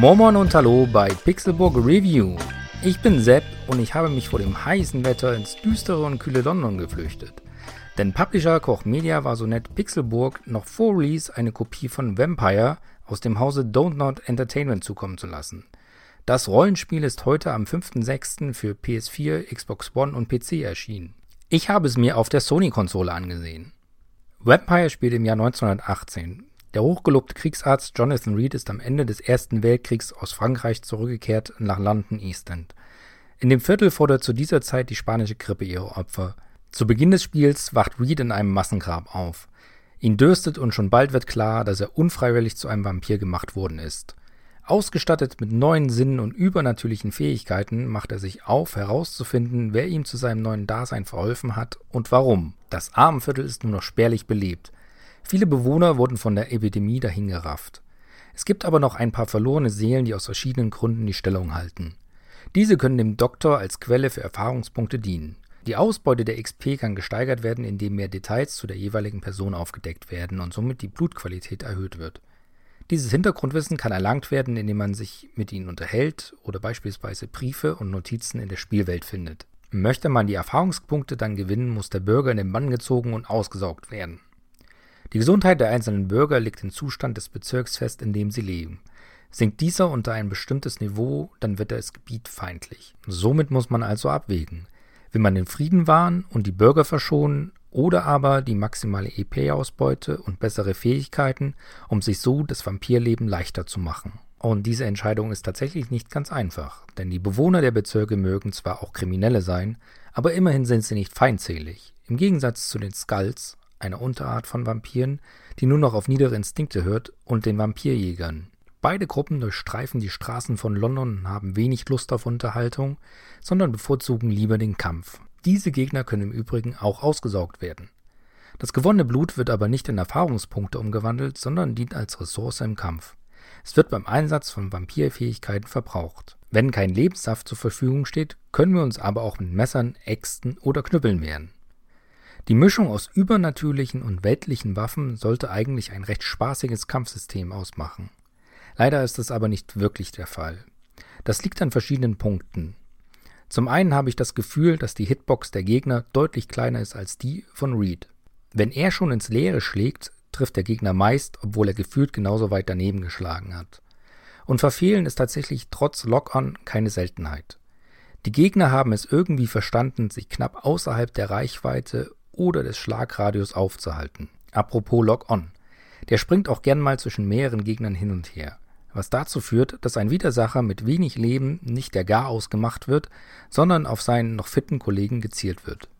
Momon und Hallo bei Pixelburg Review. Ich bin Sepp und ich habe mich vor dem heißen Wetter ins düstere und kühle London geflüchtet. Denn Publisher Koch Media war so nett, Pixelburg noch vor Release eine Kopie von Vampire aus dem Hause Don't Not Entertainment zukommen zu lassen. Das Rollenspiel ist heute am 5.6. für PS4, Xbox One und PC erschienen. Ich habe es mir auf der Sony-Konsole angesehen. Vampire spielt im Jahr 1918. Der hochgelobte Kriegsarzt Jonathan Reed ist am Ende des Ersten Weltkriegs aus Frankreich zurückgekehrt nach London East End. In dem Viertel fordert zu dieser Zeit die spanische Grippe ihre Opfer. Zu Beginn des Spiels wacht Reed in einem Massengrab auf. Ihn dürstet und schon bald wird klar, dass er unfreiwillig zu einem Vampir gemacht worden ist. Ausgestattet mit neuen Sinnen und übernatürlichen Fähigkeiten macht er sich auf, herauszufinden, wer ihm zu seinem neuen Dasein verholfen hat und warum. Das Armenviertel ist nur noch spärlich belebt. Viele Bewohner wurden von der Epidemie dahingerafft. Es gibt aber noch ein paar verlorene Seelen, die aus verschiedenen Gründen die Stellung halten. Diese können dem Doktor als Quelle für Erfahrungspunkte dienen. Die Ausbeute der XP kann gesteigert werden, indem mehr Details zu der jeweiligen Person aufgedeckt werden und somit die Blutqualität erhöht wird. Dieses Hintergrundwissen kann erlangt werden, indem man sich mit ihnen unterhält oder beispielsweise Briefe und Notizen in der Spielwelt findet. Möchte man die Erfahrungspunkte dann gewinnen, muss der Bürger in den Bann gezogen und ausgesaugt werden. Die Gesundheit der einzelnen Bürger legt den Zustand des Bezirks fest, in dem sie leben. Sinkt dieser unter ein bestimmtes Niveau, dann wird das Gebiet feindlich. Somit muss man also abwägen. Will man den Frieden wahren und die Bürger verschonen oder aber die maximale EP-Ausbeute und bessere Fähigkeiten, um sich so das Vampirleben leichter zu machen. Und diese Entscheidung ist tatsächlich nicht ganz einfach, denn die Bewohner der Bezirke mögen zwar auch Kriminelle sein, aber immerhin sind sie nicht feindselig. Im Gegensatz zu den Skulls, einer Unterart von Vampiren, die nur noch auf niedere Instinkte hört, und den Vampirjägern. Beide Gruppen durchstreifen die Straßen von London und haben wenig Lust auf Unterhaltung, sondern bevorzugen lieber den Kampf. Diese Gegner können im Übrigen auch ausgesaugt werden. Das gewonnene Blut wird aber nicht in Erfahrungspunkte umgewandelt, sondern dient als Ressource im Kampf. Es wird beim Einsatz von Vampirfähigkeiten verbraucht. Wenn kein Lebenssaft zur Verfügung steht, können wir uns aber auch mit Messern, Äxten oder Knüppeln wehren. Die Mischung aus übernatürlichen und weltlichen Waffen sollte eigentlich ein recht spaßiges Kampfsystem ausmachen. Leider ist das aber nicht wirklich der Fall. Das liegt an verschiedenen Punkten. Zum einen habe ich das Gefühl, dass die Hitbox der Gegner deutlich kleiner ist als die von Reed. Wenn er schon ins Leere schlägt, trifft der Gegner meist, obwohl er gefühlt genauso weit daneben geschlagen hat. Und verfehlen ist tatsächlich trotz Lock-on keine Seltenheit. Die Gegner haben es irgendwie verstanden, sich knapp außerhalb der Reichweite oder des Schlagradius aufzuhalten. Apropos Lock-on. Der springt auch gern mal zwischen mehreren Gegnern hin und her. Was dazu führt, dass ein Widersacher mit wenig Leben nicht der Garaus gemacht wird, sondern auf seinen noch fitten Kollegen gezielt wird.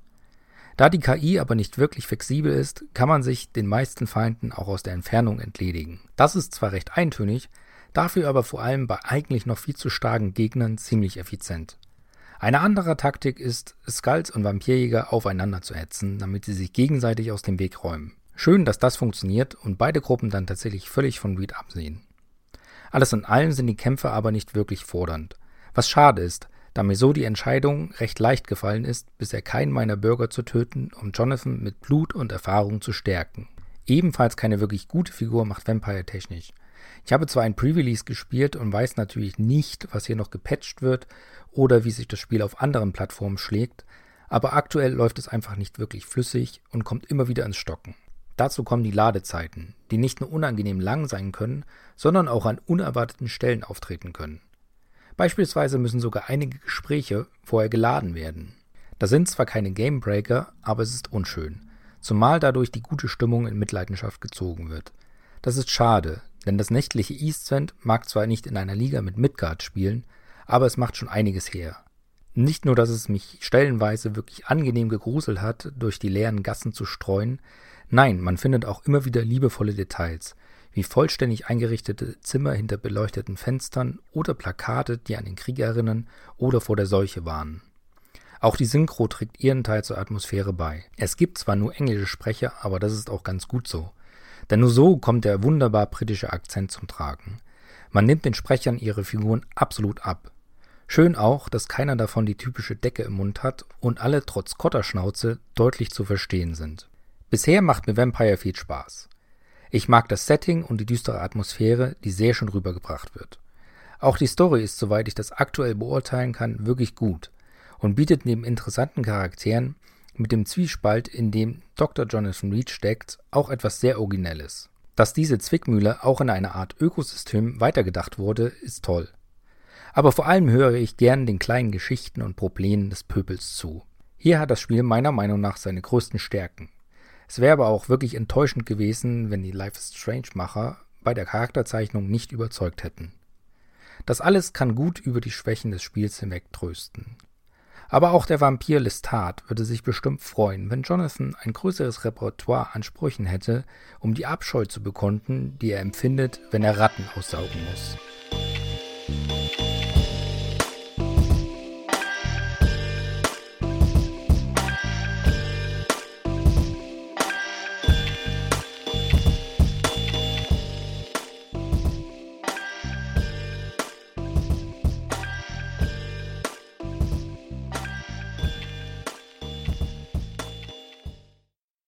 Da die KI aber nicht wirklich flexibel ist, kann man sich den meisten Feinden auch aus der Entfernung entledigen. Das ist zwar recht eintönig, dafür aber vor allem bei eigentlich noch viel zu starken Gegnern ziemlich effizient. Eine andere Taktik ist, Skulls und Vampirjäger aufeinander zu hetzen, damit sie sich gegenseitig aus dem Weg räumen. Schön, dass das funktioniert und beide Gruppen dann tatsächlich völlig von Reed absehen. Alles in allem sind die Kämpfe aber nicht wirklich fordernd. Was schade ist, da mir so die Entscheidung recht leicht gefallen ist, bisher keinen meiner Bürger zu töten, um Jonathan mit Blut und Erfahrung zu stärken. Ebenfalls keine wirklich gute Figur macht Vampire technisch. Ich habe zwar ein Pre-Release gespielt und weiß natürlich nicht, was hier noch gepatcht wird oder wie sich das Spiel auf anderen Plattformen schlägt, aber aktuell läuft es einfach nicht wirklich flüssig und kommt immer wieder ins Stocken. Dazu kommen die Ladezeiten, die nicht nur unangenehm lang sein können, sondern auch an unerwarteten Stellen auftreten können. Beispielsweise müssen sogar einige Gespräche vorher geladen werden. Das sind zwar keine Gamebreaker, aber es ist unschön, zumal dadurch die gute Stimmung in Mitleidenschaft gezogen wird. Das ist schade, denn das nächtliche Eastend mag zwar nicht in einer Liga mit Midgard spielen, aber es macht schon einiges her. Nicht nur, dass es mich stellenweise wirklich angenehm gegruselt hat, durch die leeren Gassen zu streuen, nein, man findet auch immer wieder liebevolle Details, wie vollständig eingerichtete Zimmer hinter beleuchteten Fenstern oder Plakate, die an den Krieg erinnern oder vor der Seuche warnen. Auch die Synchro trägt ihren Teil zur Atmosphäre bei. Es gibt zwar nur englische Sprecher, aber das ist auch ganz gut so. Denn nur so kommt der wunderbar britische Akzent zum Tragen. Man nimmt den Sprechern ihre Figuren absolut ab. Schön auch, dass keiner davon die typische Decke im Mund hat und alle trotz Kotterschnauze deutlich zu verstehen sind. Bisher macht mir Vampire viel Spaß. Ich mag das Setting und die düstere Atmosphäre, die sehr schön rübergebracht wird. Auch die Story ist, soweit ich das aktuell beurteilen kann, wirklich gut und bietet neben interessanten Charakteren mit dem Zwiespalt, in dem Dr. Jonathan Reed steckt, auch etwas sehr Originelles. Dass diese Zwickmühle auch in eine Art Ökosystem weitergedacht wurde, ist toll. Aber vor allem höre ich gern den kleinen Geschichten und Problemen des Pöbels zu. Hier hat das Spiel meiner Meinung nach seine größten Stärken. Es wäre aber auch wirklich enttäuschend gewesen, wenn die Life is Strange Macher bei der Charakterzeichnung nicht überzeugt hätten. Das alles kann gut über die Schwächen des Spiels hinweg trösten. Aber auch der Vampir Lestat würde sich bestimmt freuen, wenn Jonathan ein größeres Repertoire an Sprüchen hätte, um die Abscheu zu bekunden, die er empfindet, wenn er Ratten aussaugen muss.